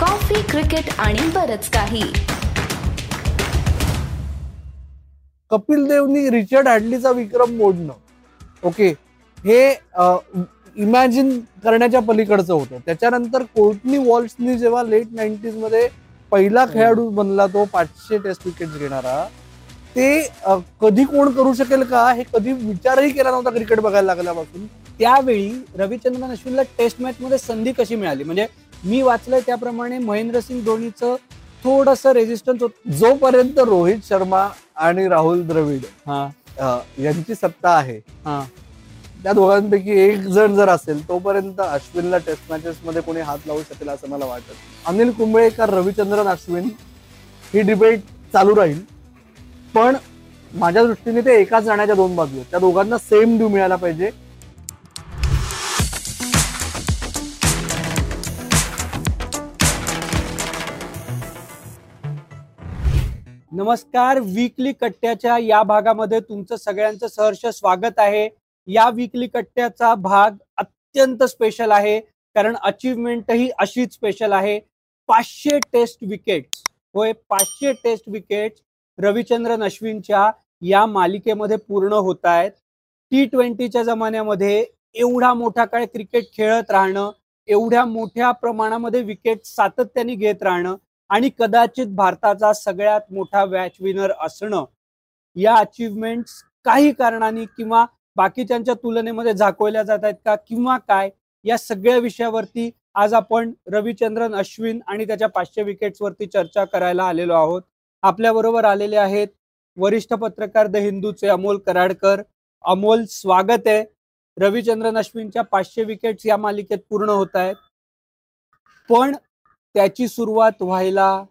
Coffee cricket आणि बरच काही. कपिल देवनी रिचर्ड हॅडलीचा विक्रम मोडणं. ओके. हे इमॅजिन करण्याच्या पलीकडचं होतं. त्याच्यानंतर कोर्टनी वॉल्सनी जेव्हा लेट नाईन्टीजमध्ये पहिला खेळाडू बनला तो पाचशे टेस्ट विकेट घेणारा ते कधी कोण करू शकेल का हे कधी विचारही केला नव्हता क्रिकेट बघायला लागल्यापासून. त्यावेळी रविचंद्रन अश्विनला टेस्ट मॅच मध्ये संधी कशी मिळाली? म्हणजे मी वाचलंय त्याप्रमाणे महेंद्रसिंग धोनीचं थोडस रेजिस्टन्स होत जोपर्यंत रोहित शर्मा आणि राहुल द्रविड हा. यांची सत्ता आहे हा. त्या दोघांपैकी एक जण जर असेल तोपर्यंत अश्विनला टेस्ट मॅचेस मध्ये कोणी हात लावू शकेल असं मला वाटत. अनिल कुंबळे का रविचंद्रन अश्विन ही डिबेट चालू राहील. पण माझ्या दृष्टीने ते एकाच जाण्याच्या दोन बाजू आहेत. त्या दोघांना सेम ड्यू मिळायला पाहिजे. नमस्कार वीकली कट्ट्याच्या या भागामध्ये तुमचं सगळ्यांचं सहर्ष स्वागत आहे. या वीकली कट्ट्याचा भाग अत्यंत स्पेशल आहे. कारण अचीवमेंटही अशीच स्पेशल आहे. पाचशे टेस्ट विकेट्स होय पाचशे टेस्ट विकेट्स रविचंद्रन अश्विनच्या या मालिकेमध्ये पूर्ण होत आहेत. टी ट्वेंटीच्या जमान्यामध्ये एवढा मोठा काळ क्रिकेट खेळत राहणं एवढ्या मोठ्या प्रमाणामध्ये विकेट सातत्याने घेत राहणं आणि कदाचित भारताचा सगळ्यात मोठा वॅच विनर असणं या अचीवमेंट्स काही कारणाने किंवा बाकीच्यांच्या तुलनेमध्ये झाकवल्या जात आहेत का किंवा काय या सगळ्या विषयावरती आज आपण रविचंद्रन अश्विन आणि त्याच्या पाचशे विकेट्सवरती चर्चा करायला आलेलो आहोत. आपल्याबरोबर आलेले आहेत वरिष्ठ पत्रकार द हिंदूचे अमोल कराडकर. अमोल स्वागत आहे. रविचंद्रन अश्विनच्या पाचशे विकेट्स या मालिकेत पूर्ण होत आहेत. पण त्याची सुरुवात व्हायला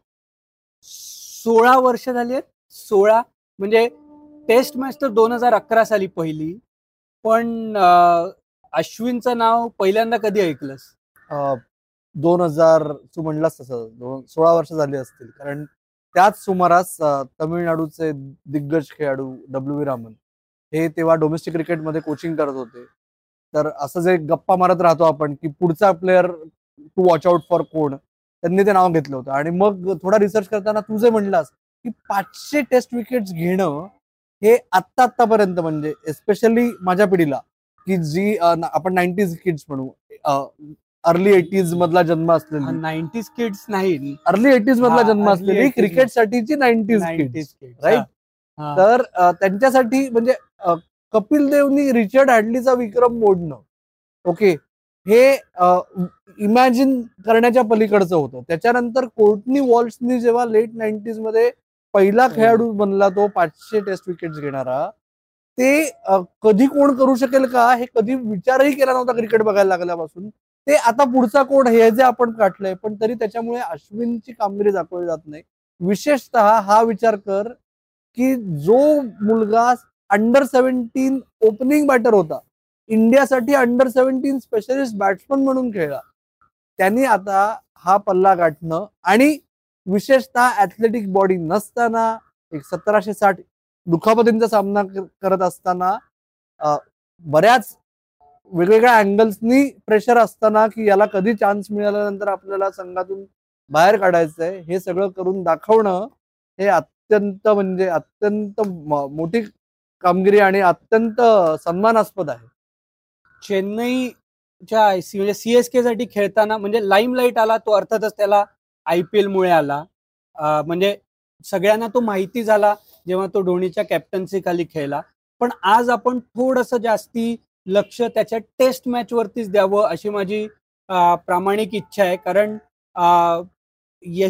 सोळा वर्ष झाली आहेत. सोळा म्हणजे टेस्ट मॅच तर दोन हजार अकरा साली पहिली. पण अश्विनचं नाव पहिल्यांदा कधी ऐकलंस? दोन हजार तू म्हणलास तसं. दोन सोळा वर्ष झाली असतील. कारण त्याच सुमारास तमिळनाडूचे दिग्गज खेळाडू डब्ल्यू व्ही. रामन हे तेव्हा डोमेस्टिक क्रिकेटमध्ये कोचिंग करत होते. तर असं जे गप्पा मारत राहतो आपण की पुढचा player to watch out for कोण? त्यांनी ते नाव घेतलं होतं आणि मग थोडा रिसर्च करताना तू जे म्हणलास की पाचशे टेस्ट विकेट्स घेणं हे आत्ता आत्तापर्यंत म्हणजे एस्पेशली माझ्या पिढीला की जी आपण नाईन्टीज किड्स म्हणू अर्ली एटीज मधला जन्म असलेली नाईन्टीज किड्स नाही अर्ली एटीज मधला जन्म असलेली 80s क्रिकेट साठीची नाईन्टीज 90s kids. right? हा. तर त्यांच्यासाठी म्हणजे कपिल देवनी रिचर्ड हॅडलीचा विक्रम मोडणं ओके हे इमॅजिन करण्याच्या पलीकडचं होतं. त्याच्यानंतर कोर्टनी वॉल्सनी जेव्हा लेट नाईन्टीजमध्ये पहिला खेळाडू बनला तो पाचशे टेस्ट विकेट्स घेणारा ते कधी कोण करू शकेल का हे कधी विचारही केला नव्हता क्रिकेट बघायला लागल्यापासून. ते आता पुढचा कोण हे जे आपण काढलंय पण तरी त्याच्यामुळे अश्विनची कामगिरी दाखवली जात नाही. विशेषतः हा विचार कर की जो मुलगा अंडर सेव्हन्टीन ओपनिंग बॅटर होता इंडियासाठी अंडर सेव्हन्टीन स्पेशलिस्ट बॅट्समन म्हणून खेळला. त्यांनी आता हा पल्ला गाठणं आणि विशेषतः ऍथलेटिक बॉडी नसताना एक सतराशे साठ दुखापतींचा सामना करत असताना बऱ्याच वेगवेगळ्या अँगल्सनी प्रेशर असताना की याला कधी चान्स मिळाल्यानंतर आपल्याला संघातून बाहेर काढायचंय हे सगळं करून दाखवणं हे अत्यंत म्हणजे अत्यंत मोठी कामगिरी आणि अत्यंत सन्मानास्पद आहे. चेन्नईच्या आय सी- म्हणजे सीएसके साठी खेळताना म्हणजे लाईम लाइट आला तो अर्थातच त्याला आय पी एलमुळे आला. म्हणजे सगळ्यांना तो माहिती झाला जेव्हा तो धोनीच्या कॅप्टन्सी खाली खेळला. पण आज आपण थोडस जास्ती लक्ष त्याच्या टेस्ट मॅच वरतीच द्यावं अशी माझी प्रामाणिक इच्छा आहे. कारण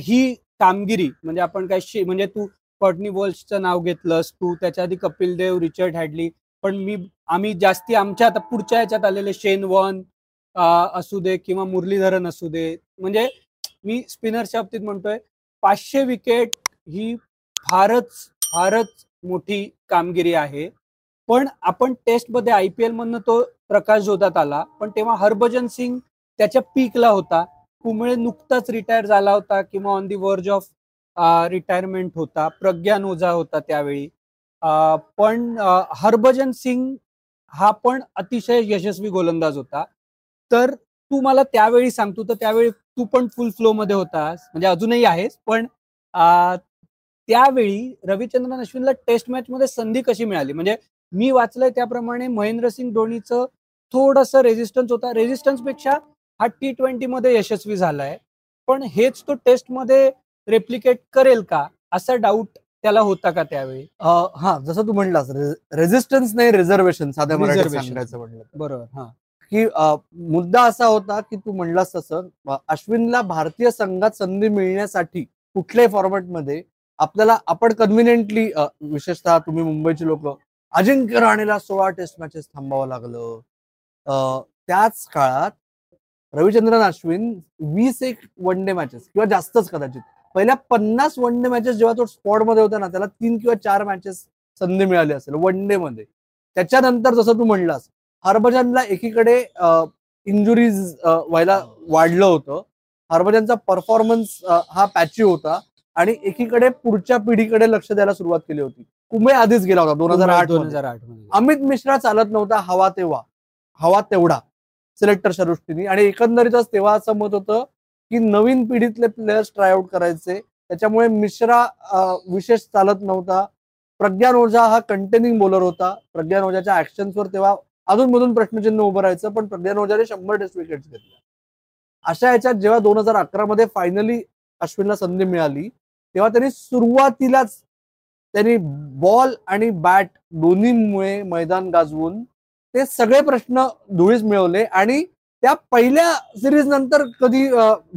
ही कामगिरी म्हणजे आपण काय म्हणजे तू कॉटनी वॉल्सचं नाव घेतलंस तू त्याच्या आधी कपिल देव रिचर्ड हॅडली पण मी आम्ही जास्ती आमच्या आता पुढच्या ह्याच्यात आलेले शेन वन असू दे किंवा मुरलीधरन असू दे. म्हणजे मी स्पिनरच्या बाबतीत म्हणतोय पाचशे विकेट ही फारच फारच मोठी कामगिरी आहे. पण आपण टेस्टमध्ये आय पी एलमधनं तो प्रकाश जोदात आला. पण तेव्हा हरभजन सिंग त्याच्या पीकला होता. कुंबळे नुकताच रिटायर झाला होता किंवा on the verge of retirement होता. प्रज्ञान ओझा होता त्यावेळी. पण हरभजन सिंग हा पण अतिशय यशस्वी गोलंदाज होता. तर तू मला त्यावेळी सांगतो तर त्यावेळी तू पण फुल फ्लो मध्ये होतास म्हणजे अजूनही आहेस पण त्यावेळी रविचंद्रन अश्विनला टेस्ट मॅच मध्ये संधी कशी मिळाली? म्हणजे मी वाचलंय त्याप्रमाणे महेंद्रसिंग धोनीचं थोडस रेजिस्टन्स होता. रेजिस्टन्सपेक्षा हा टी ट्वेंटी मध्ये यशस्वी झालाय. पण हेच तो टेस्टमध्ये रेप्लिकेट करेल का? असा डाऊट त्याला होता का त्यावेळी? हा जसं तू म्हणलास रेझिस्टन्स नाही रिझर्वेशन साध्या मराठीत म्हणलं. बरोबर हा. की मुद्दा असा होता की तू म्हणलास तसं अश्विनला भारतीय संघात संधी मिळण्यासाठी कुठल्याही फॉर्मॅटमध्ये आपल्याला आपण कन्व्हिनियंटली विशेषतः तुम्ही मुंबईची लोक अजिंक्य राणेला सोळा टेस्ट मॅचेस थांबावं लागलं. त्याच काळात रविचंद्रन अश्विन वीस एक वन डे मॅचेस किंवा जास्तच कदाचित. पहिल्या पन्नास वन डे मॅचेस जेव्हा तो स्पॉटमध्ये होता ना त्याला तीन किंवा चार मॅचेस संधी मिळाली असेल वन डे मध्ये. त्याच्यानंतर जसं तू म्हणलास हरभजनला एकीकडे इंजुरीज व्हायला वाढलं होतं. हरभजनचा परफॉर्मन्स हा पॅची होता आणि एकीकडे पुढच्या पिढीकडे लक्ष द्यायला सुरुवात केली होती. कुंबळे आधीच गेला होता दोन हजार आठ दोन हजार आठ अमित मिश्रा चालत नव्हता हवा तेव्हा. हवा तेवढा. सिलेक्टरच्या दृष्टीने आणि एकंदरीतच तेव्हा असं मत होतं की नवीन पिढीतले प्लेयर्स ट्रायआउट करायचे. त्याच्यामुळे मिश्रा विशेष चालत नव्हता. प्रज्ञान ओझा हा कंटेनिंग बॉलर होता. प्रज्ञान ओझाच्या ऍक्शन्सवर तेव्हा अजूनमधून प्रश्नचिन्ह उभं राहायचं पण प्रज्ञान ओझाने शंभर टेस्ट विकेट्स घेतल्या. अशा याच्यात जेव्हा दोन हजार अकरा मध्ये फायनली अश्विनला संधी मिळाली तेव्हा त्यांनी सुरुवातीलाच त्यांनी बॉल आणि बॅट दोन्हीमुळे मैदान गाजवून ते सगळे प्रश्न धुळीस मिळवले आणि त्या पहिल्या सिरीज नंतर कधी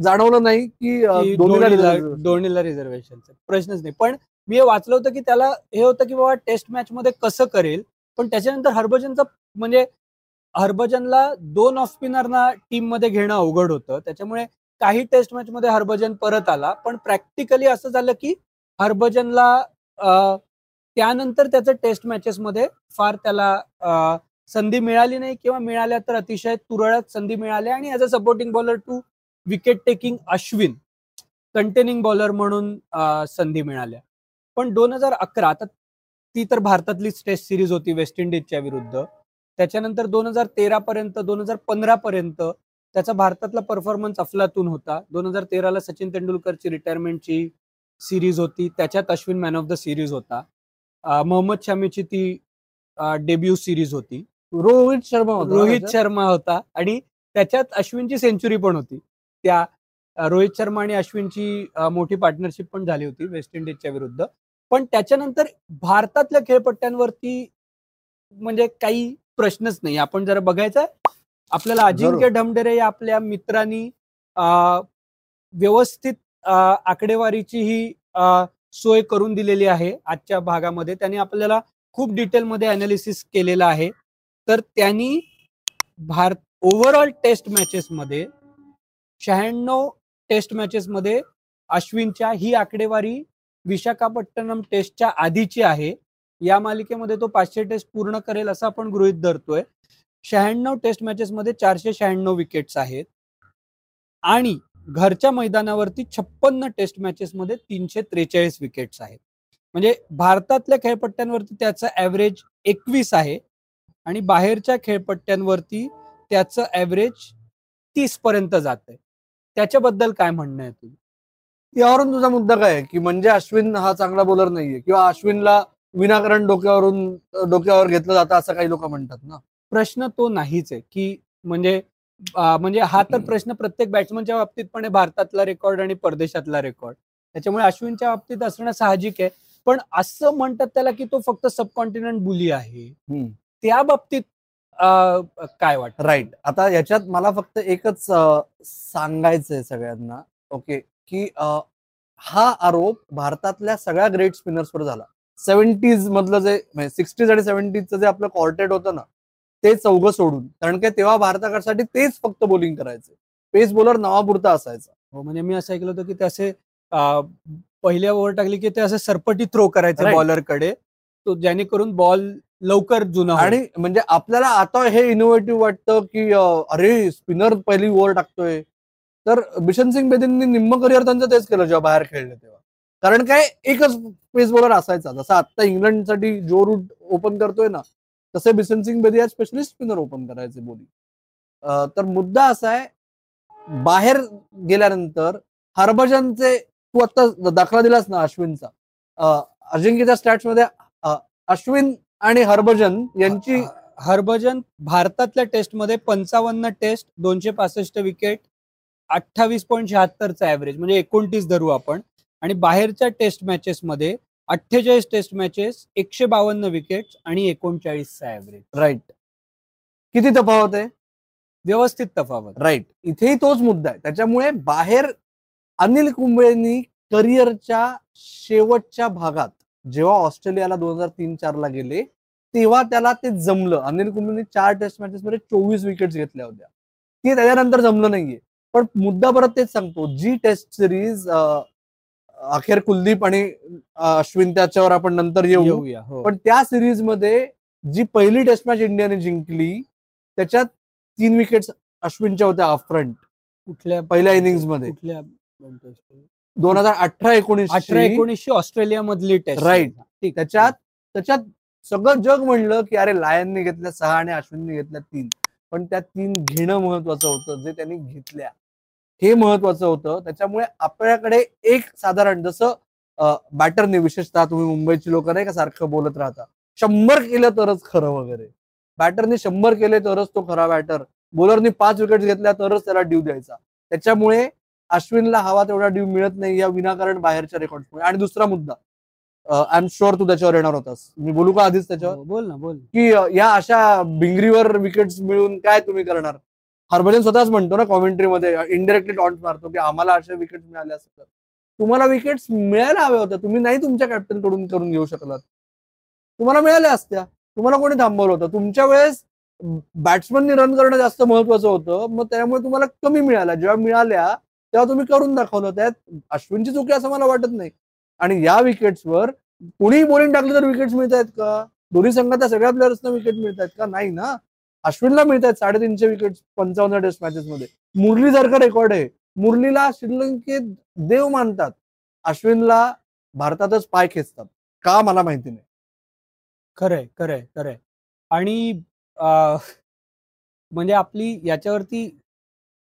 जाणवलं नाही की धोनीला रिझर्वेशनचा प्रश्नच नाही. पण मी हे वाचलं होतं की त्याला हे होतं की बाबा टेस्ट मॅच मध्ये कसं करेल? पण त्याच्यानंतर हरभजनचा म्हणजे हरभजनला दोन ऑफ स्पिनरना टीममध्ये घेणं अवघड होतं. त्याच्यामुळे काही टेस्ट मॅच मध्ये हरभजन परत आला. पण प्रॅक्टिकली असं झालं की हरभजनला त्यानंतर त्याचं टेस्ट मॅचेस मध्ये फार त्याला संधी मिळाली नाही किंवा मिळाल्या तर अतिशय तुरळक संधी मिळाल्या आणि as a supporting bowler to wicket taking Ashwin containing bowler म्हणून संधी मिळाल्या. पण दोन हजार अकरा आता ती तर भारतातलीच टेस्ट सिरीज होती वेस्ट इंडिजच्या विरुद्ध. त्याच्यानंतर दोन हजार तेरा पर्यंत दोन हजार पंधरा पर्यंत त्याचा भारतातला परफॉर्मन्स अफलातून होता. दोन हजार तेराला सचिन तेंडुलकरची रिटायरमेंटची सिरीज होती. त्याच्यात Ashwin man of the series होता. मोहम्मद शमीची ती डेब्यू सिरीज होती. रोहित शर्मा होता रोहित? शर्मा होता आणि त्याच्यात अश्विनची सेंचुरी पण होती. त्या रोहित शर्मा आणि अश्विनची मोठी पार्टनरशिप पण झाली होती वेस्ट इंडिजच्या विरुद्ध. पण त्याच्यानंतर भारतातल्या खेळपट्ट्यांवरती म्हणजे काही प्रश्नच नाही. आपण जरा बघायचं आपल्याला अजिंक्य ढमढेरे या आपल्या मित्रांनी व्यवस्थित आकडेवारीची ही सोय करून दिलेली आहे आजच्या भागामध्ये. त्यांनी आपल्याला खूप डिटेलमध्ये अनालिसिस केलेलं आहे. तर त्यांनी भारत ओव्हरऑल टेस्ट मॅचेस मध्ये शहाण्णव टेस्ट मॅचेस मध्ये अश्विनच्या ही आकडेवारी विशाखापट्टणम टेस्टच्या आधीची आहे. या मालिकेमध्ये तो पाचशे टेस्ट पूर्ण करेल असं आपण गृहित धरतोय. शहाण्णव टेस्ट मॅचेस मध्ये चारशे शहाण्णव विकेट्स आहेत. आणि घरच्या मैदानावरती छप्पन्न टेस्ट मॅचेस मध्ये तीनशे त्रेचाळीस विकेट्स आहेत. म्हणजे भारतातल्या खेळपट्ट्यांवरती त्याचं ऍव्हरेज एकवीस आहे. आणि बाहेरच्या खेळपट्ट्यांवरती त्याचं ऍव्हरेज तीस पर्यंत जात आहे त्याच्याबद्दल काय म्हणणं आहे तुझं यावरून तुझा मुद्दा काय आहे? की म्हणजे अश्विन हा चांगला बॉलर नाहीये किंवा अश्विनला विनाकारण डोक्यावरून डोक्यावर घेतलं जातं असं काही लोक म्हणतात ना? प्रश्न तो नाहीच आहे. की म्हणजे म्हणजे हा तर. प्रश्न प्रत्येक बॅट्समनच्या बाबतीत पण आहे भारतातला रेकॉर्ड आणि परदेशातला रेकॉर्ड त्याच्यामुळे अश्विनच्या बाबतीत असणं साहजिक आहे. पण असं म्हणतात त्याला की तो फक्त सबकॉन्टिनेंट बुली आहे. त्या बाबतीत काय वाटतं? राईट. आता याच्यात मला फक्त एकच सांगायचंय सगळ्यांना ओके की हा आरोप भारतातल्या सगळ्या ग्रेट स्पिनर्सवर झाला. सेव्हन्टीज मधलं जे सिक्स्टीज आणि सेव्हन्टीजचं जे आपलं कॉर्टेट होतं ना ते चौघं सोडून. कारण की तेव्हा भारतासाठी तेच फक्त बॉलिंग करायचे. पेस बॉलर नावापुरता असायचा. हो म्हणजे मी असं ऐकलं होतं की ते असे अं, पहिल्या ओव्हर टाकली की ते असे सरपटी थ्रो करायचे. बॉलरकडे तो जेणेकरून बॉल लवकर जुना आणि म्हणजे आपल्याला आता हे इनोव्हेटिव्ह वाटतं की अरे स्पिनर पहिली ओव्हर टाकतोय. तर बिशन सिंग बेदींनी निम्म करिअर त्यांचं तेच केलं जेव्हा बाहेर खेळले तेव्हा. कारण काय एकच पेस बॉलर असायचा. जसं आता इंग्लंडसाठी जो रूट ओपन करतोय ना तसे बिशन सिंग बेदी आज स्पेशलिस्ट स्पिनर ओपन करायचे बोली. तर मुद्दा असा आहे बाहेर गेल्यानंतर हरभजनचे तू आता दाखला दिलास ना अश्विनचा. अजिंक्यच्या स्टॅट्समध्ये अश्विन आणि हरभजन यांची हरभजन भारतातल्या टेस्टमध्ये पंचावन्न टेस्ट दोनशे पासष्ट विकेट अठ्ठावीस पॉईंट शहात्तरचा ऍव्हरेज म्हणजे एकोणतीस धरू आपण. आणि बाहेरच्या टेस्ट मॅचेस मध्ये अठ्ठेचाळीस टेस्ट मॅचेस एकशे बावन्न विकेट आणि एकोणचाळीसचा ऍव्हरेज राईट किती तफावत आहे? व्यवस्थित तफावत. राईट इथेही तोच मुद्दा आहे. त्याच्यामुळे बाहेर अनिल कुंबळेनी करिअरच्या शेवटच्या भागात जेव्हा ऑस्ट्रेलियाला दोन हजार तीन चार ला गेले तेव्हा त्याला ते जमलं. अनिल कुंबळेने चार टेस्ट मॅचेस मध्ये चोवीस विकेट्स घेतल्या होत्या. ते त्याच्यानंतर जमलं नाहीये. पण मुद्दा परत तेच सांगतो. जी टेस्ट सिरीज अखेर कुलदीप आणि अश्विन त्याच्यावर आपण नंतर येऊ. येऊया हो. पण त्या सिरीजमध्ये जी पहिली टेस्ट मॅच इंडियाने जिंकली त्याच्यात तीन विकेट्स अश्विनच्या होत्या फ्रंट कुठल्या पहिल्या इनिंग्समध्ये. कुठल्या दोन हजार अठरा एकोणीस अठरा एकोणीसशे ऑस्ट्रेलिया मधली टेस्ट Right. त्याच्यात त्याच्यात सगळं जग म्हणलं की अरे लायनने घेतल्या सहा आणि अश्विनने घेतल्या तीन. पण त्या तीन घेणं महत्वाचं होतं जे त्यांनी घेतल्या. हे महत्वाचं होतं. त्याच्यामुळे आपल्याकडे एक साधारण जसं बॅटरने विशेषतः तुम्ही मुंबईची लोक नाही का सारखं बोलत राहता. शंभर केलं तरच खरं वगैरे. बॅटरने शंभर केले तरच तो खरा बॅटर बॉलरनी पाच विकेट घेतल्या तरच त्याला ड्यू द्यायचा. त्याच्यामुळे अश्विनला हवा तेवढा ड्यू मिळत नाही या विनाकारण बाहेरच्या रेकॉर्डमुळे आणि दुसरा मुद्दा आय एम शुअर तू त्याच्यावर येणार होतास. मी बोलू का आधीच त्याच्यावर? हो, बोल ना बोल. की या अशा भिंगरीवर विकेट्स मिळून काय तुम्ही करणार? हरभजन स्वतःच म्हणतो ना कॉमेंट्रीमध्ये इंडिरेक्टली टॉन्ट मारतो की आम्हाला अशा विकेट्स मिळाल्या असतात तुम्हाला विकेट्स मिळायला हव्या होत्या तुम्ही नाही तुमच्या कॅप्टनकडून करून घेऊ शकलात. तुम्हाला मिळाल्या असत्या तुम्हाला कोणी थांबवलं होतं? तुमच्या वेळेस बॅट्समननी रन करणं जास्त महत्वाचं होतं मग त्यामुळे तुम्हाला कमी मिळाल्या. जेव्हा मिळाल्या तेव्हा तुम्ही करून दाखवलं त्यात अश्विनची चुकी असं मला वाटत नाही. आणि या विकेट्सवर कुणीही बोलिंग टाकलं तर विकेट्स मिळत आहेत का? दोन्ही संघातल्या सगळ्या प्लेयर्सना विकेट मिळत आहेत का? नाही ना. अश्विनला मिळत आहेत साडेतीनशे विकेट पंचावन्न टेस्ट मॅचेस मध्ये. मुरली सारखा रेकॉर्ड आहे. मुरलीला श्रीलंकेत देव मानतात. अश्विनला भारतातच पाय खेचतात. का मला माहिती नाही. खरंय खरंय खरंय. आणि म्हणजे आपली याच्यावरती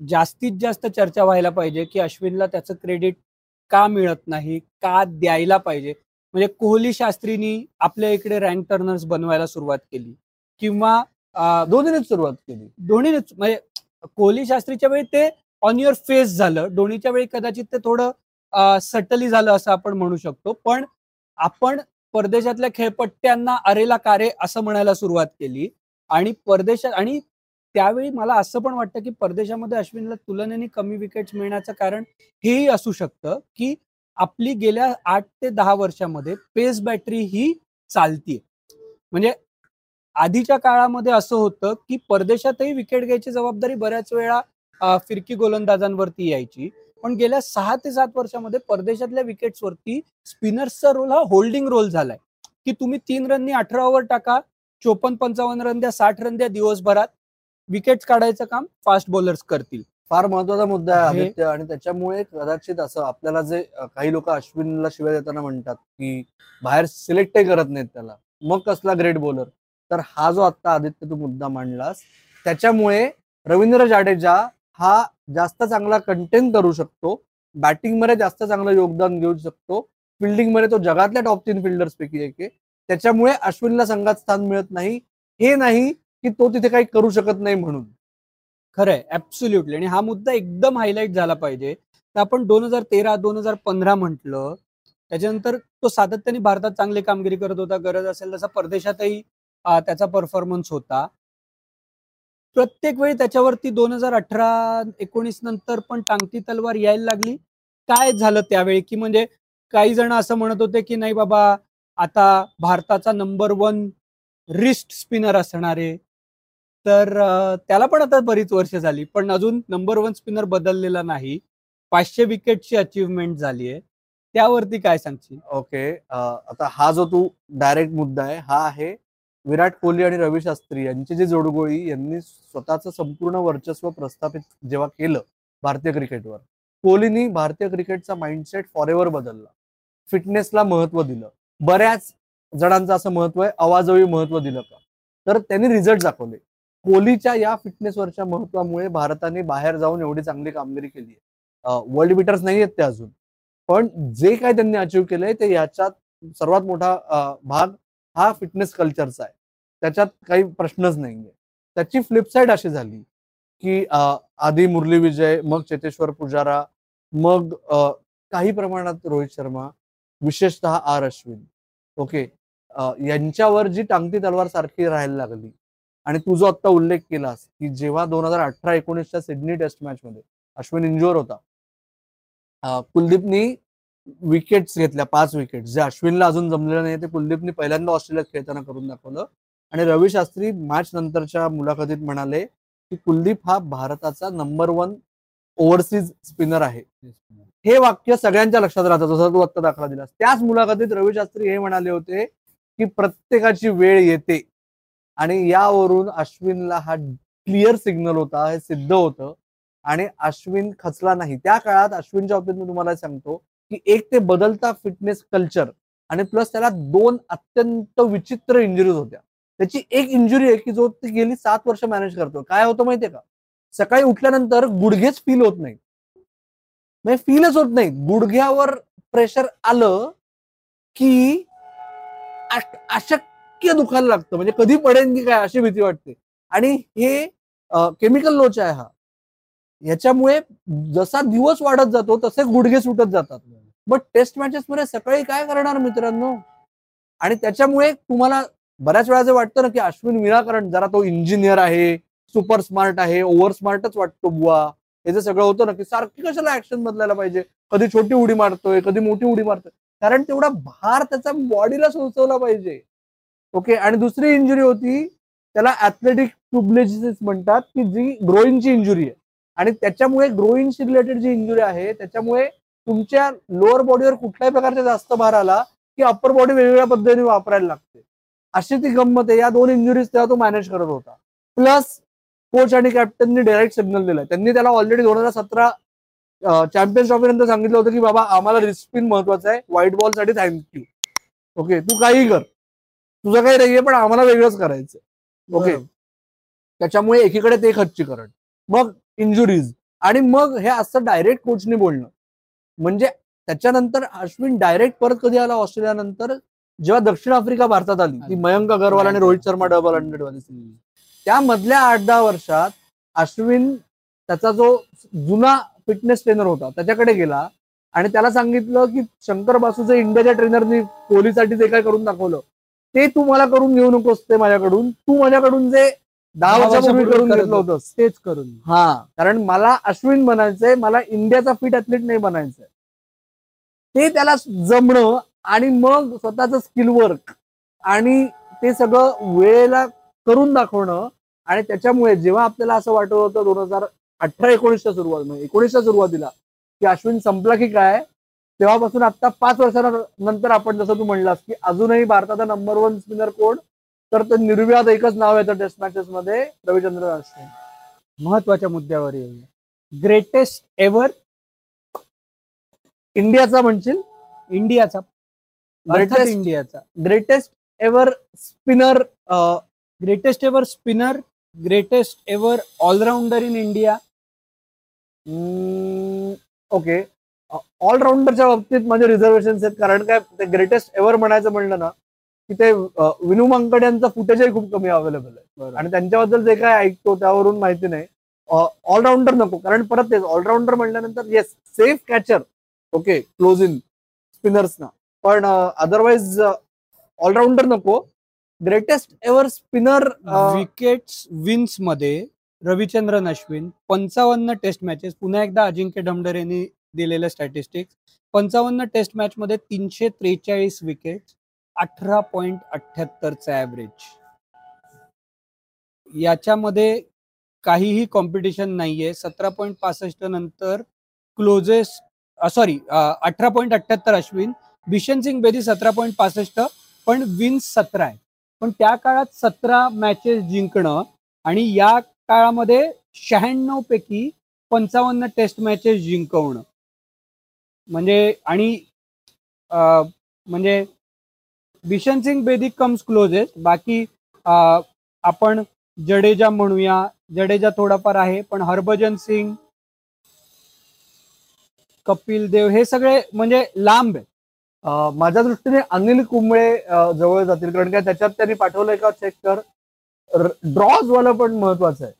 जास्तीत जास्त चर्चा व्हायला पाहिजे की अश्विनला त्याचं क्रेडिट का मिळत नाही का द्यायला पाहिजे? म्हणजे कोहली शास्त्रीनी आपल्या इकडे रँक टर्नर्स बनवायला सुरुवात केली. किंवा अं, दोन्हीनेच सुरुवात केली. दोन्हीनेच म्हणजे कोहली शास्त्रीच्या वेळी ते ऑन युअर फेस झालं. धोनीच्या वेळी कदाचित ते थोडं सटली झालं असं आपण म्हणू शकतो. पण आपण परदेशातल्या खेळपट्ट्यांना अरेला कारे असं म्हणायला सुरुवात केली. आणि परदेशात आणि त्यावेळी मला असं पण वाटतं की परदेशामध्ये अश्विनला तुलनेने कमी विकेट्स मिळण्याचं कारण हेही असू शकतं की आपली गेल्या आठ ते दहा वर्षामध्ये पेस बॅटरी ही चालतीये. म्हणजे आधीच्या काळामध्ये असं होतं की परदेशातही विकेट घ्यायची जबाबदारी बऱ्याच वेळा फिरकी गोलंदाजांवरती यायची. पण गेल्या सहा ते सात वर्षामध्ये परदेशातल्या विकेट्सवरती स्पिनर्सचा रोल हा होल्डिंग रोल झालाय. की तुम्ही तीन रननी अठरा ओव्हर टाका चोपन्न पंचावन्न रन द्या साठ रन द्या दिवसभरात. विकेट्स काढायचं काम फास्ट बॉलर्स करतील. फार महत्त्वाचा मुद्दा आहे आदित्य. आणि त्याच्यामुळे कदाचित असं आपल्याला जे काही लोक अश्विनला शिवाय देताना म्हणतात की बाहेर सिलेक्टही करत नाहीत त्याला. मग कसला ग्रेट बॉलर तर हा जो आता आदित्य तू मुद्दा मांडलास त्याच्यामुळे रवींद्र जाडेजा हा जास्त चांगला कंटेन करू शकतो बॅटिंगमध्ये जास्त चांगलं योगदान देऊ शकतो फिल्डिंगमध्ये तो जगातल्या टॉप तीन फिल्डर्स पैकी एक आहे. त्याच्यामुळे अश्विनला संघात स्थान मिळत नाही. हे नाही की तो तिथे काही करू शकत नाही म्हणून. खरंय ऍब्सोल्युटली आणि हा मुद्दा एकदम हायलाईट झाला पाहिजे. तर आपण दोन हजार तेरा दोन हजार पंधरा म्हटलं त्याच्यानंतर तो सातत्याने भारतात चांगली कामगिरी करत होता. गरज असेल तसा परदेशातही त्याचा परफॉर्मन्स होता. प्रत्येक वेळी त्याच्यावरती दोन हजार अठरा एकोणीस नंतर पण टांगती तलवार यायला लागली. काय झालं त्यावेळी? की म्हणजे काही जण असं म्हणत होते की नाही बाबा आता भारताचा नंबर वन रिस्ट स्पिनर असणारे तर त्याला पण आता बरीच वर्ष झाली पण अजून नंबर वन स्पिनर बदललेला नाही. पाचशे विकेटची अचीवमेंट झाली आहे. त्यावरती काय सांगशील? ओके आता हा जो तू डायरेक्ट मुद्दा आहे हा आहे विराट कोहली आणि रवी शास्त्री यांची जी जोडगोळी यांनी स्वतःचं संपूर्ण वर्चस्व प्रस्थापित जेव्हा केलं भारतीय क्रिकेटवर कोहलीनी भारतीय क्रिकेटचा माइंडसेट फॉरेवर बदलला. फिटनेसला महत्त्व दिलं. बऱ्याच जणांचं असं महत्त्व आहे आवाजवी महत्त्व दिलं का? तर त्यांनी रिझल्ट दाखवले. कोहलीच्या या फिटनेसवरच्या महत्वामुळे भारताने बाहेर जाऊन एवढी चांगली कामगिरी केली आहे. वर्ल्ड बिटर्स नाही आहेत ते अजून. पण जे काय त्यांनी अचीव्ह केलंय ते याच्यात सर्वात मोठा भाग हा फिटनेस कल्चरचा आहे. त्याच्यात काही प्रश्नच नाहीये. त्याची फ्लिपसाईड अशी झाली की आधी मुरली विजय मग चेतेश्वर पुजारा मग काही प्रमाणात रोहित शर्मा विशेषतः आर अश्विन. ओके? यांच्यावर जी टांगती तलवार सारखी राहायला लागली आणि तू जो आत्ता उल्लेख केलास की जेव्हा दोन हजार अठरा एकोणीसच्या सिडनी टेस्ट मॅच मध्ये अश्विन इंजोर होता कुलदीपनी विकेट्स घेतल्या पाच विकेट जे अश्विनला अजून जमलेलं नाही ते कुलदीपनी पहिल्यांदा ऑस्ट्रेलियात खेळताना करून दाखवलं. आणि रवी शास्त्री मॅच नंतरच्या मुलाखतीत म्हणाले की कुलदीप हा भारताचा नंबर वन ओव्हरसीज स्पिनर आहे. हे वाक्य सगळ्यांच्या लक्षात राहतं जसं तू आत्ता दाखला दिलास. त्याच मुलाखतीत रवी शास्त्री हे म्हणाले होते की प्रत्येकाची वेळ येते. आणि यावरून अश्विनला हा क्लिअर सिग्नल होता हे सिद्ध होतं. आणि अश्विन खचला नाही. त्या काळात अश्विनच्या बाबतीत मी तुम्हाला सांगतो की एक ते बदलता फिटनेस कल्चर आणि प्लस त्याला दोन अत्यंत विचित्र इंजुरीज होत्या. त्याची एक इंजुरी आहे की जो ती गेली सात वर्ष मॅनेज करतो काय होतं माहितीये का? सकाळी उठल्यानंतर गुडघेच फील होत नाही म्हणजे फीलच होत नाही गुडघ्यावर प्रेशर आलं की अशक अशक्य दुखायला लागतं. म्हणजे कधी पडेल की काय अशी भीती वाटते. आणि हे केमिकल लोच आहे हा. याच्यामुळे जसा दिवस वाढत जातो तसे गुडघे सुटत जातात. बट टेस्ट मॅचेस मध्ये सकाळी काय करणार मित्रांनो? आणि त्याच्यामुळे तुम्हाला बऱ्याच वेळा जे वाटतं ना की अश्विन विनाकारण जरा तो इंजिनियर आहे सुपर स्मार्ट आहे ओव्हर स्मार्टच वाटतो बुवा. हे जे सगळं होतं ना की सारखी कशाला ऍक्शन बदलायला पाहिजे? कधी छोटी उडी मारतोय कधी मोठी उडी मारतोय. कारण तेवढा भार त्याचा बॉडीला सोचवला पाहिजे. ओके आणि दुसरी इंजुरी होती त्याला ऍथलेटिक ट्युबलेजिस म्हणतात की जी ग्रोईनची इंजुरी आहे. आणि त्याच्यामुळे ग्रोईनशी रिलेटेड जी इंजुरी आहे त्याच्यामुळे तुमच्या लोअर बॉडीवर कुठल्याही प्रकारचा जास्त भार आला की अप्पर बॉडी वेगवेगळ्या पद्धतीने वापरायला लागते. अशी ती गंमत आहे. या दोन इंजुरीज तेव्हा तो मॅनेज करत होता. प्लस कोच आणि कॅप्टननी डायरेक्ट सिग्नल दिलाय. त्यांनी त्याला ऑलरेडी दोन हजार सतरा चॅम्पियन्स ट्रॉफी नंतर सांगितलं होतं की बाबा आम्हाला रिस्पिन महत्वाचं आहे. व्हाईट बॉलसाठी थँक्यू ओके तू काही कर. तुझं काही नाहीये पण आम्हाला वेगळंच करायचं ओके त्याच्यामुळे एकीकडे ते खच्चीकरण. मग इंजुरीज आणि मग हे असं डायरेक्ट कोचने बोलणं. म्हणजे त्याच्यानंतर अश्विन डायरेक्ट परत कधी आला ऑस्ट्रेलियानंतर? जेव्हा दक्षिण आफ्रिका भारतात आली ती मयंक अगरवाल आणि रोहित शर्मा डबल हंड्रेड वाली त्या मधल्या आठ दहा वर्षात अश्विन त्याचा जो जुना फिटनेस ट्रेनर होता त्याच्याकडे गेला. आणि त्याला सांगितलं की शंकर बासूचे इंडियाच्या ट्रेनरनी कोहलीसाठी जे काय करून दाखवलं? ते तू मला करून घेऊ नकोस ते माझ्याकडून. तू माझ्याकडून जे दहा वर्षापूर्वी करून घेतलं होतंस. तेच करून. हा कारण मला अश्विन बनायचंय मला इंडियाचा फिट ऍथलीट नाही बनायचंय. ते त्याला जमणं आणि मग स्वतःच स्किल वर्क आणि ते सगळं वेळेला करून दाखवणं आणि त्याच्यामुळे जेव्हा आपल्याला असं वाटत होतं दोन हजार अठरा एकोणीसच्या सुरुवात म्हणजे एकोणीसच्या सुरुवातीला की अश्विन संपला की काय तेव्हापासून आता पाच वर्षानंतर आपण जसं तू म्हणलास की अजूनही भारताचा नंबर वन स्पिनर कोण? तर ते निर्व्याद एकच नाव येतं टेस्ट मॅचेस मध्ये रविचंद्रन अश्विन. महत्त्वाच्या मुद्द्यावर येऊया ग्रेटेस्ट एव्हर इंडियाचा म्हणशील? इंडियाचा. Greatest- इंडियाचा. Greatest ever spinner greatest ever spinner greatest ever all-rounder in India okay ऑलराऊंडरच्या बाबतीत माझे रिझर्वेशन आहेत. कारण काय ते ग्रेटेस्ट एव्हर म्हणायचं म्हणलं ना की ते विनू मांकड यांचं फुटेजही खूप कमी अवेलेबल आहे. आणि त्यांच्याबद्दल जे काय ऐकतो त्यावरून माहिती नाही. ऑलराऊंडर नको. कारण परत तेच ऑलराऊंडर म्हणल्यानंतर yes safe catcher okay close in स्पिनर्सना पण अदरवाईज ऑलराऊंडर नको. ग्रेटेस्ट एव्हर स्पिनर विकेट्स विन्समध्ये रविचंद्रन अश्विन पंचावन्न टेस्ट मॅचेस पुन्हा एकदा अजिंक्य ढमडर यांनी दिलेलं स्टॅटिस्टिक्स पंचावन्न टेस्ट मॅच मध्ये तीनशे त्रेचाळीस विकेट अठरा पॉइंट अठ्याहत्तरचा ऍव्हरेज याच्यामध्ये काहीही कॉम्पिटिशन नाहीये. सतरा पॉईंट पासष्ट नंतर क्लोजेस्ट सॉरी अठरा पॉईंट अठ्याहत्तर अश्विन बिशन सिंग बेदी सतरा पॉईंट पासष्ट पण विन्स सतरा आहे. पण त्या काळात सतरा मॅचेस जिंकणं आणि या काळामध्ये शहाण्णव पैकी पंचावन्न टेस्ट मॅचेस जिंकवणं. म्हणजे आणि म्हणजे बिशन सिंग बेदी कम्स क्लोजेस्ट बाकी आपण जडेजा म्हणूया. जडेजा थोडाफार आहे पण हरभजन सिंग कपिल देव हे सगळे म्हणजे लांब आहे माझ्या दृष्टीने अनिल कुंबळे जवळ जातील. कारण काय त्याच्यात त्यांनी पाठवलंय का चेक कर? ड्रॉज वाला पण महत्वाचं आहे.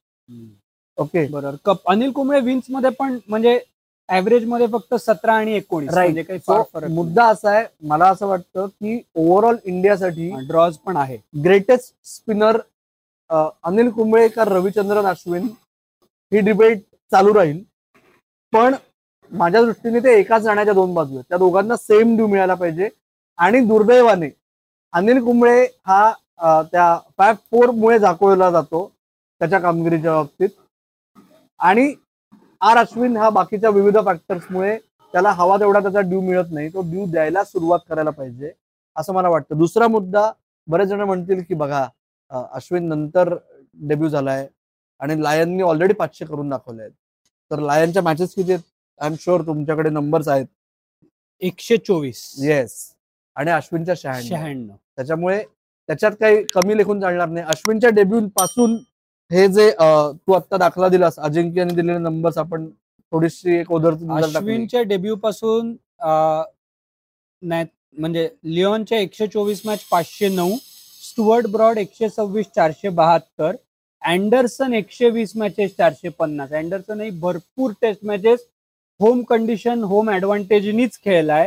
ओके बरोबर कप अनिल कुंबळे विन्समध्ये पण म्हणजे ऍव्हरेजमध्ये फक्त सतरा आणि एकोणीस Right. म्हणजे काही फार फरक मुद्दा असा आहे मला असं वाटतं की ओव्हरऑल इंडियासाठी ड्रॉज पण आहे. ग्रेटेस्ट स्पिनर अनिल कुंबळे का रविचंद्रन अश्विन ही डिबेट चालू राहील. पण माझ्या दृष्टीने ते एकाच जाण्याच्या दोन बाजू आहेत. त्या दोघांना सेम ड्यू मिळायला पाहिजे. आणि दुर्दैवाने अनिल कुंबळे हा अं, त्या फॅब फोर मुळे झाकोळला जातो त्याच्या कामगिरीच्या बाबतीत. आणि आर अश्विन हा बाकीच्या विविध फॅक्टर्समुळे त्याला हवा तेवढा त्याचा ड्यू मिळत नाही. तो ड्यू द्यायला सुरुवात करायला पाहिजे असं मला वाटतं. दुसरा मुद्दा बरेच जण म्हणतील की बघा अश्विन नंतर डेब्यू झालाय आणि लायननी ऑलरेडी पाचशे करून दाखवले आहेत तर लायनच्या मॅचेस किती आहेत? आय एम शुअर तुमच्याकडे नंबर्स आहेत. एकशे चोवीस. येस आणि अश्विनच्या शहाण्णव. शहाण्णव. त्याच्यामुळे त्याच्यात काही कमी लेखून चालणार नाही. अश्विनच्या डेब्यू पासून हे जे तू आता दाखला दिलास अजिंक्यने दिलेले नंबर्स आपण थोडीशी एक अश्विनच्या डेब्यू पासून नाही म्हणजे लिओनच्या एकशे चोवीस मॅच पाचशे नऊ स्टुअर्ट ब्रॉड एकशे सव्वीस चारशे बहात्तर अँडरसन एकशे वीस मॅचेस चारशे पन्नास. अँडरसन ही भरपूर test matches home condition home ऍडव्हान्टेजनीच खेळलाय.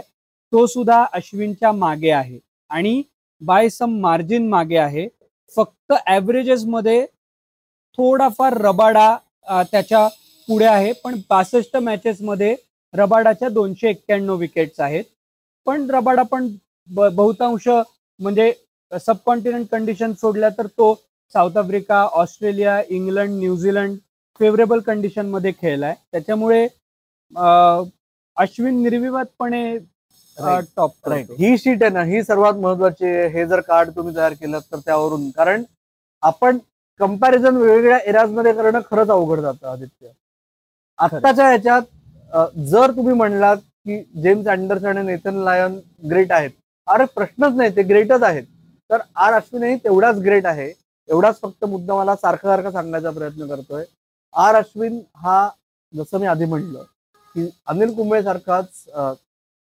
तो सुद्धा अश्विनच्या मागे आहे. आणि बाय सम मार्जिन मागे आहे. फक्त ऍव्हरेजेस मध्ये थोडाफार रबाडा त्याच्या पुढे आहे. पण पासष्ट मॅचेस मध्ये रबाडाच्या दोनशे एक्क्याण्णव विकेट्स आहेत. पण रबाडा पण बहुतांश म्हणजे सबकॉन्टिनेंट कंडिशन सोडल्या तर तो South Africa Australia England New Zealand favourable कंडिशनमध्ये खेळलाय. त्याच्यामुळे अश्विन निर्विवादपणे. टॉप राईट ही शीट आहे ना ही सर्वात महत्वाची हे जर कार्ड तुम्ही तयार केलं तर त्यावरून. कारण आपण कंपॅरिझन वेगवेगळ्या एरियाजमध्ये करणं खरंच अवघड जातं आदित्य. आत्ताच्या ह्याच्यात जर तुम्ही म्हणलात की जेम्स अँडरसन आणि नेथन लायन ग्रेट आहेत. अरे प्रश्नच नाही ते ग्रेटच आहेत. तर आर अश्विनही तेवढाच ग्रेट आहे. एवढाच फक्त मुद्दा मला सारखा सारखा सांगायचा प्रयत्न करतोय. आर अश्विन हा जसं मी आधी म्हणलं की अनिल कुंबळे सारखाच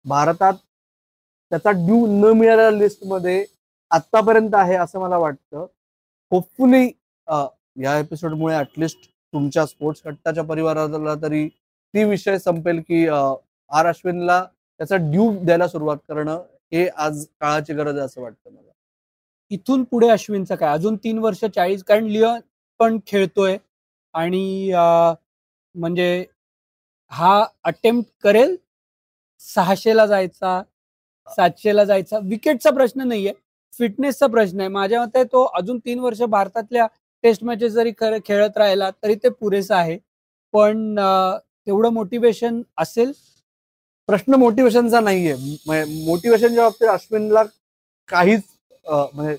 भारतात त्याचा ड्यू न मिळालेल्या लिस्टमध्ये आतापर्यंत आहे असं मला वाटतं. होपफुली या एपिसोडमुळे ॲटलिस्ट तुमच्या स्पोर्ट्स कट्टाच्या परिवाराला तरी ती विषय संपेल की आर अश्विनला त्याचा ड्यू द्यायला सुरुवात करणं हे आज काळाची गरज आहे असं वाटतं मला. इथून पुढे अश्विनचं काय? अजून तीन वर्ष चाळीस कारण लिओन पण खेळतोय आणि म्हणजे हा अटेम्प्ट करेल सहाशेला जायचा सातशेला जायचा. विकेटचा प्रश्न नाहीये फिटनेसचा प्रश्न आहे. माझ्या मते तो अजून तीन वर्ष भारतातल्या टेस्ट मॅचेस जरी खर- खेळत राहिला तरी ते पुरेसं आहे. पण तेवढं मोटिवेशन असेल प्रश्न मोटिवेशनचा नाहीये. मोटिवेशनच्या बाबतीत अश्विनला काहीच म्हणजे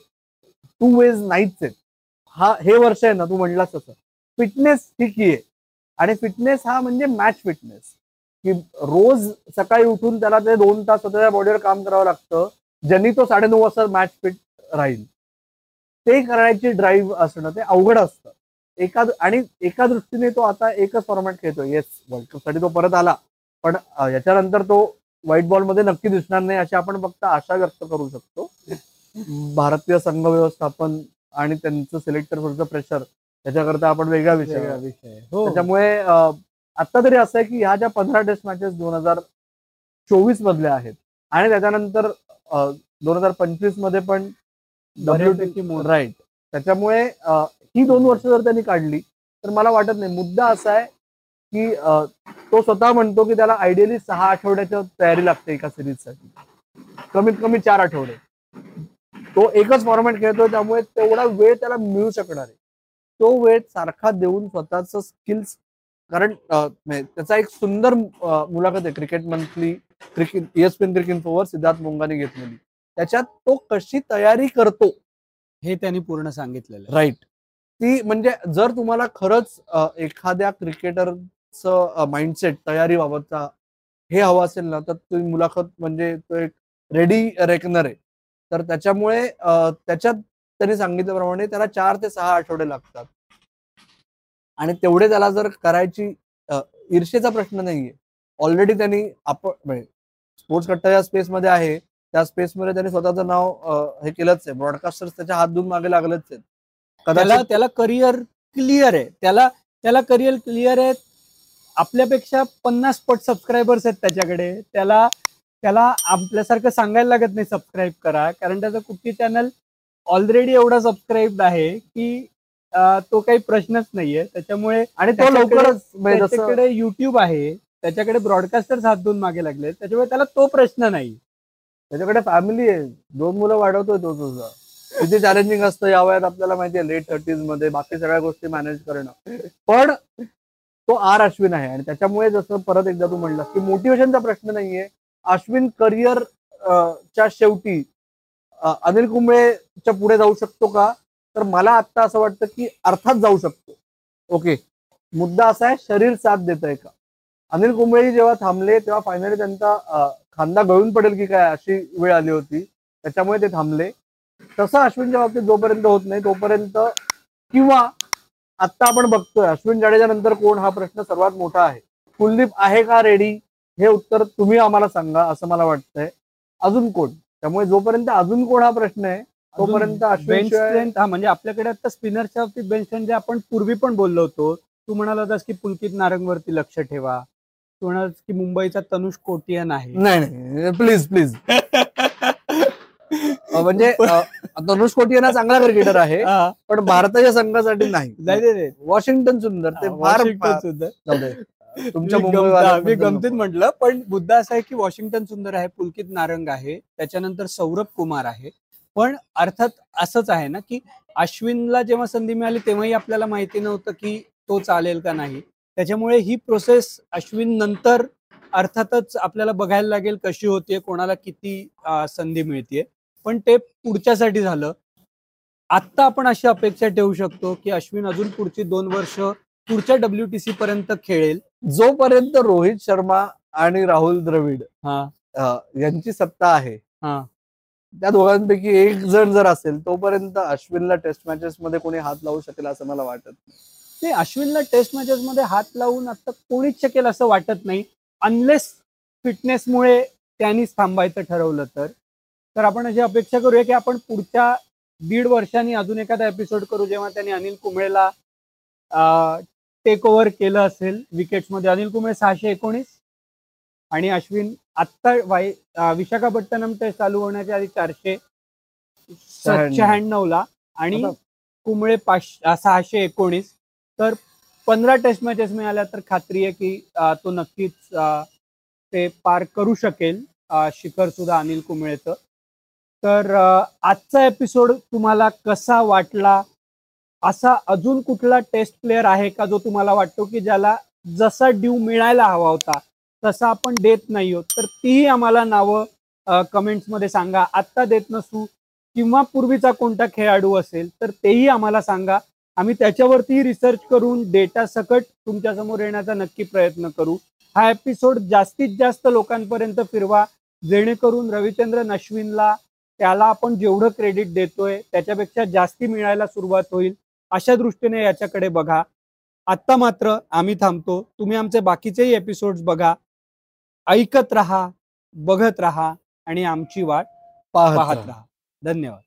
टू वेज नाहीच आहेत. हा हे वर्ष आहे ना तू म्हणलास तसं. फिटनेस ठीक आहे. आणि फिटनेस हा म्हणजे मॅच फिटनेस की रोज सकाळी उठून त्याला ते दोन तास स्वतःच्या बॉडीवर काम करावं लागतं. ज्यांनी तो साडेनऊ वाजता मॅच फिट राहील. ते करण्याची ड्राईव्ह असणं ते अवघड असतं. एका आणि एका दृष्टीने तो आता एकच फॉर्मॅट खेळतो येस वर्ल्ड कपसाठी तो परत आला. पण याच्यानंतर तो व्हाईट बॉलमध्ये नक्की दिसणार नाही अशी आपण फक्त आशा व्यक्त करू शकतो. भारतीय संघ व्यवस्थापन आणि त्यांचं सिलेक्टरवरचं प्रेशर त्याच्याकरता आपण वेगळा विषय हो. त्याच्यामुळे आता तरी असं आहे की ह्या ज्या पंधरा टेस्ट मॅचेस दोन हजार चोवीस मधल्या आहेत आणि त्याच्यानंतर दोन हजार पंचवीसमध्ये पण बऱ्यापैकी राईट त्याच्यामुळे ही दोन वर्ष जर त्यांनी काढली तर मला वाटत नाही. मुद्दा असा आहे की तो स्वतः म्हणतो की त्याला आयडियली सहा आठवड्याच्या तयारी लागते एका सिरीजसाठी कमीत कमी चार आठवडे. तो एकच फॉर्मॅट खेळतोय त्यामुळे तेवढा वेळ त्याला मिळू शकणार आहे. तो वेळ सारखा देऊन स्वतःच स्किल्स कारण त्याचा एक सुंदर मुलाखत आहे. Cricket Monthly Cricket ESPN Cricket इन्फोवर Siddharth मुंगाने घेतलेली. त्याच्यात तो कशी तयारी करतो? हे त्यांनी पूर्ण सांगितलेलं. राईट ती म्हणजे जर तुम्हाला खरंच एखाद्या क्रिकेटरचं माइंडसेट तयारी बाबतचा हे हवं असेल ना तर तुम्ही मुलाखत म्हणजे तो एक रेडी रेकनर आहे. तर त्याच्यामुळे त्याच्यात त्यांनी सांगितल्याप्रमाणे त्याला चार ते सहा आठवडे लागतात. आणि तेवढे त्याला जर करायची ईर्षेचा प्रश्न नाहीये. ऑलरेडी त्यांनी आपण स्पोर्ट्स कट्टा स्पेस मध्ये आहे. त्या स्पेस मध्ये त्यांनी स्वतःचं नाव हे केलंच आहे. ब्रॉडकास्टर्स त्याच्या हात धुवून मागे लागलेच आहेत. त्याला कदाचित त्याला करिअर क्लिअर आहे. त्याला त्याला करिअर क्लिअर आहे आपल्यापेक्षा पन्नास पट सबस्क्रायबर्स आहेत त्याच्याकडे. त्याला त्याला आपल्यासारखं सांगायला लागत नाही सबस्क्राईब करा. कारण त्याचं कुठली चॅनल ऑलरेडी एवढा सबस्क्राईब आहे की तो काही प्रश्नच नाहीये. त्याच्यामुळे आणि तो लवकरच म्हणजे त्याच्याकडे युट्यूब आहे. त्याच्याकडे ब्रॉडकास्टर्स हात धुवून मागे लागले त्याच्यामुळे त्याला तो प्रश्न नाही. त्याच्याकडे फॅमिली आहे. दोन मुलं वाढवतोय तो तुझा. किती चॅलेंजिंग असतं या वयात आपल्याला माहितीये लेट थर्टीजमध्ये बाकी सगळ्या गोष्टी मॅनेज करणं. पण तो आर अश्विन आहे आणि त्याच्यामुळे जसं परत एकदा तू म्हणलास की मोटिवेशनचा प्रश्न नाहीये. अश्विन करिअर च्या शेवटी अनिल कुंबळेच्या पुढे जाऊ शकतो का? तर मला आता असं वाटतं की अर्थात जाऊ शकतो. ओके मुद्दा असा आहे शरीर साथ देत आहे का? अनिल कुंबळे जेव्हा थांबले तेव्हा फायनली त्यांचा खांदा गळून पडेल की काय अशी वेळ आली होती. त्याच्यामुळे ते थांबले. तसं अश्विनच्या बाबतीत जोपर्यंत होत नाही तोपर्यंत किंवा आत्ता आपण बघतोय अश्विन जाडेजा नंतर कोण? हा प्रश्न सर्वात मोठा आहे. कुलदीप आहे का रेडी हे उत्तर तुम्ही आम्हाला सांगा असं मला वाटतंय. अजून कोण? त्यामुळे जोपर्यंत अजून कोण हा प्रश्न आहे तोपर्यंत बेंच अश्विन स्ट्रेंथ हा म्हणजे आपल्याकडे आता स्पिनरच्या बाबतीत बेंच स्ट्रेंथ जे आपण पूर्वी पण बोललो होतो तू म्हणाला होतास की पुलकित नारंगवरती लक्ष ठेवा. तू म्हणालास की मुंबईचा तनुष कोटियन आहे. नाही नाही प्लीज प्लीज म्हणजे अ, तनुष कोटियाना चांगला क्रिकेटर आहे हा, पण भारताच्या संघासाठी नाही. वॉशिंग्टन सुंदर ते फार वॉशिंग्टन सुंदर. जाऊ दे. तुमच्या मी मुंबई गमत- मी. गमतीत म्हटलं पण मुद्दा असा आहे की वॉशिंग्टन सुंदर आहे पुलकित नारंग आहे त्याच्यानंतर सौरभ कुमार आहे. पण अर्थात असंच आहे ना की अश्विनला जेव्हा संधी मिळाली तेव्हाही आपल्याला माहिती नव्हतं की तो चालेल का नाही. त्याच्यामुळे ही प्रोसेस अश्विन नंतर अर्थातच आपल्याला बघायला लागेल कशी होतीये कोणाला किती संधी मिळतीये. पण ते पुढच्यासाठी झालं. आत्ता आपण अशी अपेक्षा ठेवू शकतो की अश्विन अजून पुढची दोन वर्ष पुढच्या डब्ल्यूटीसी पर्यंत खेळेल. जोपर्यंत रोहित शर्मा आणि राहुल द्रविड हा. यांची सत्ता आहे. हा. त्या दोघांपैकी एक जण जर असेल तोपर्यंत अश्विनला टेस्ट मॅचेस मध्ये कोणी हात लावू शकेल असं मला वाटत नाही. ते अश्विनला टेस्ट मॅचेस मध्ये हात लावून आता कोणीच शकेल असं वाटत नाही. अनलेस फिटनेसमुळे त्यांनीच थांबायचं ठरवलं तर. तर आपण अशी अपेक्षा करूया की आपण पुढच्या दीड वर्षांनी अजून एखादा एपिसोड करू जेव्हा त्यांनी अनिल कुंबळेला टेक ओव्हर केलं असेल विकेट्समध्ये. अनिल कुंबळे सहाशे एकोणीस आणि अश्विन आत्ता वाई अं, विशाखापट्टणम टेस्ट चालू होण्याच्या आधी चारशे शहाण्णव. ला आणि कुंबळे पाचशे सहाशे एकोणीस. तर पंधरा टेस्ट मॅचेस मिळाल्या तर खात्री आहे की तो नक्कीच ते पार करू शकेल. शिखर सुद्धा अनिल कुंबळेचं. तर आजचा एपिसोड तुम्हाला कसा वाटला? असा अजून कुठला टेस्ट प्लेअर आहे का जो तुम्हाला वाटतो की ज्याला जसा ड्यू मिळायला हवा होता तसा आपण देत नाही आहोत? तर तीही आम्हाला नावं कमेंट्समध्ये सांगा. आत्ता देत नसू किंवा पूर्वीचा कोणता खेळाडू असेल तर तेही आम्हाला सांगा. आम्ही त्याच्यावरतीही रिसर्च करून डेटा सकट तुमच्यासमोर येण्याचा नक्की प्रयत्न करू. हा एपिसोड जास्तीत जास्त लोकांपर्यंत फिरवा जेणेकरून रविचंद्रन अश्विनला त्याला आपण जेवढं क्रेडिट देतोय त्याच्यापेक्षा जास्ती मिळायला सुरुवात होईल अशा दृष्टीने याच्याकडे बघा. आत्ता मात्र आम्ही थांबतो. तुम्ही आमचे बाकीचेही एपिसोड्स बघा. ऐकत राहा बघत राहा आणि आमची वाट पाहत. राहा. धन्यवाद.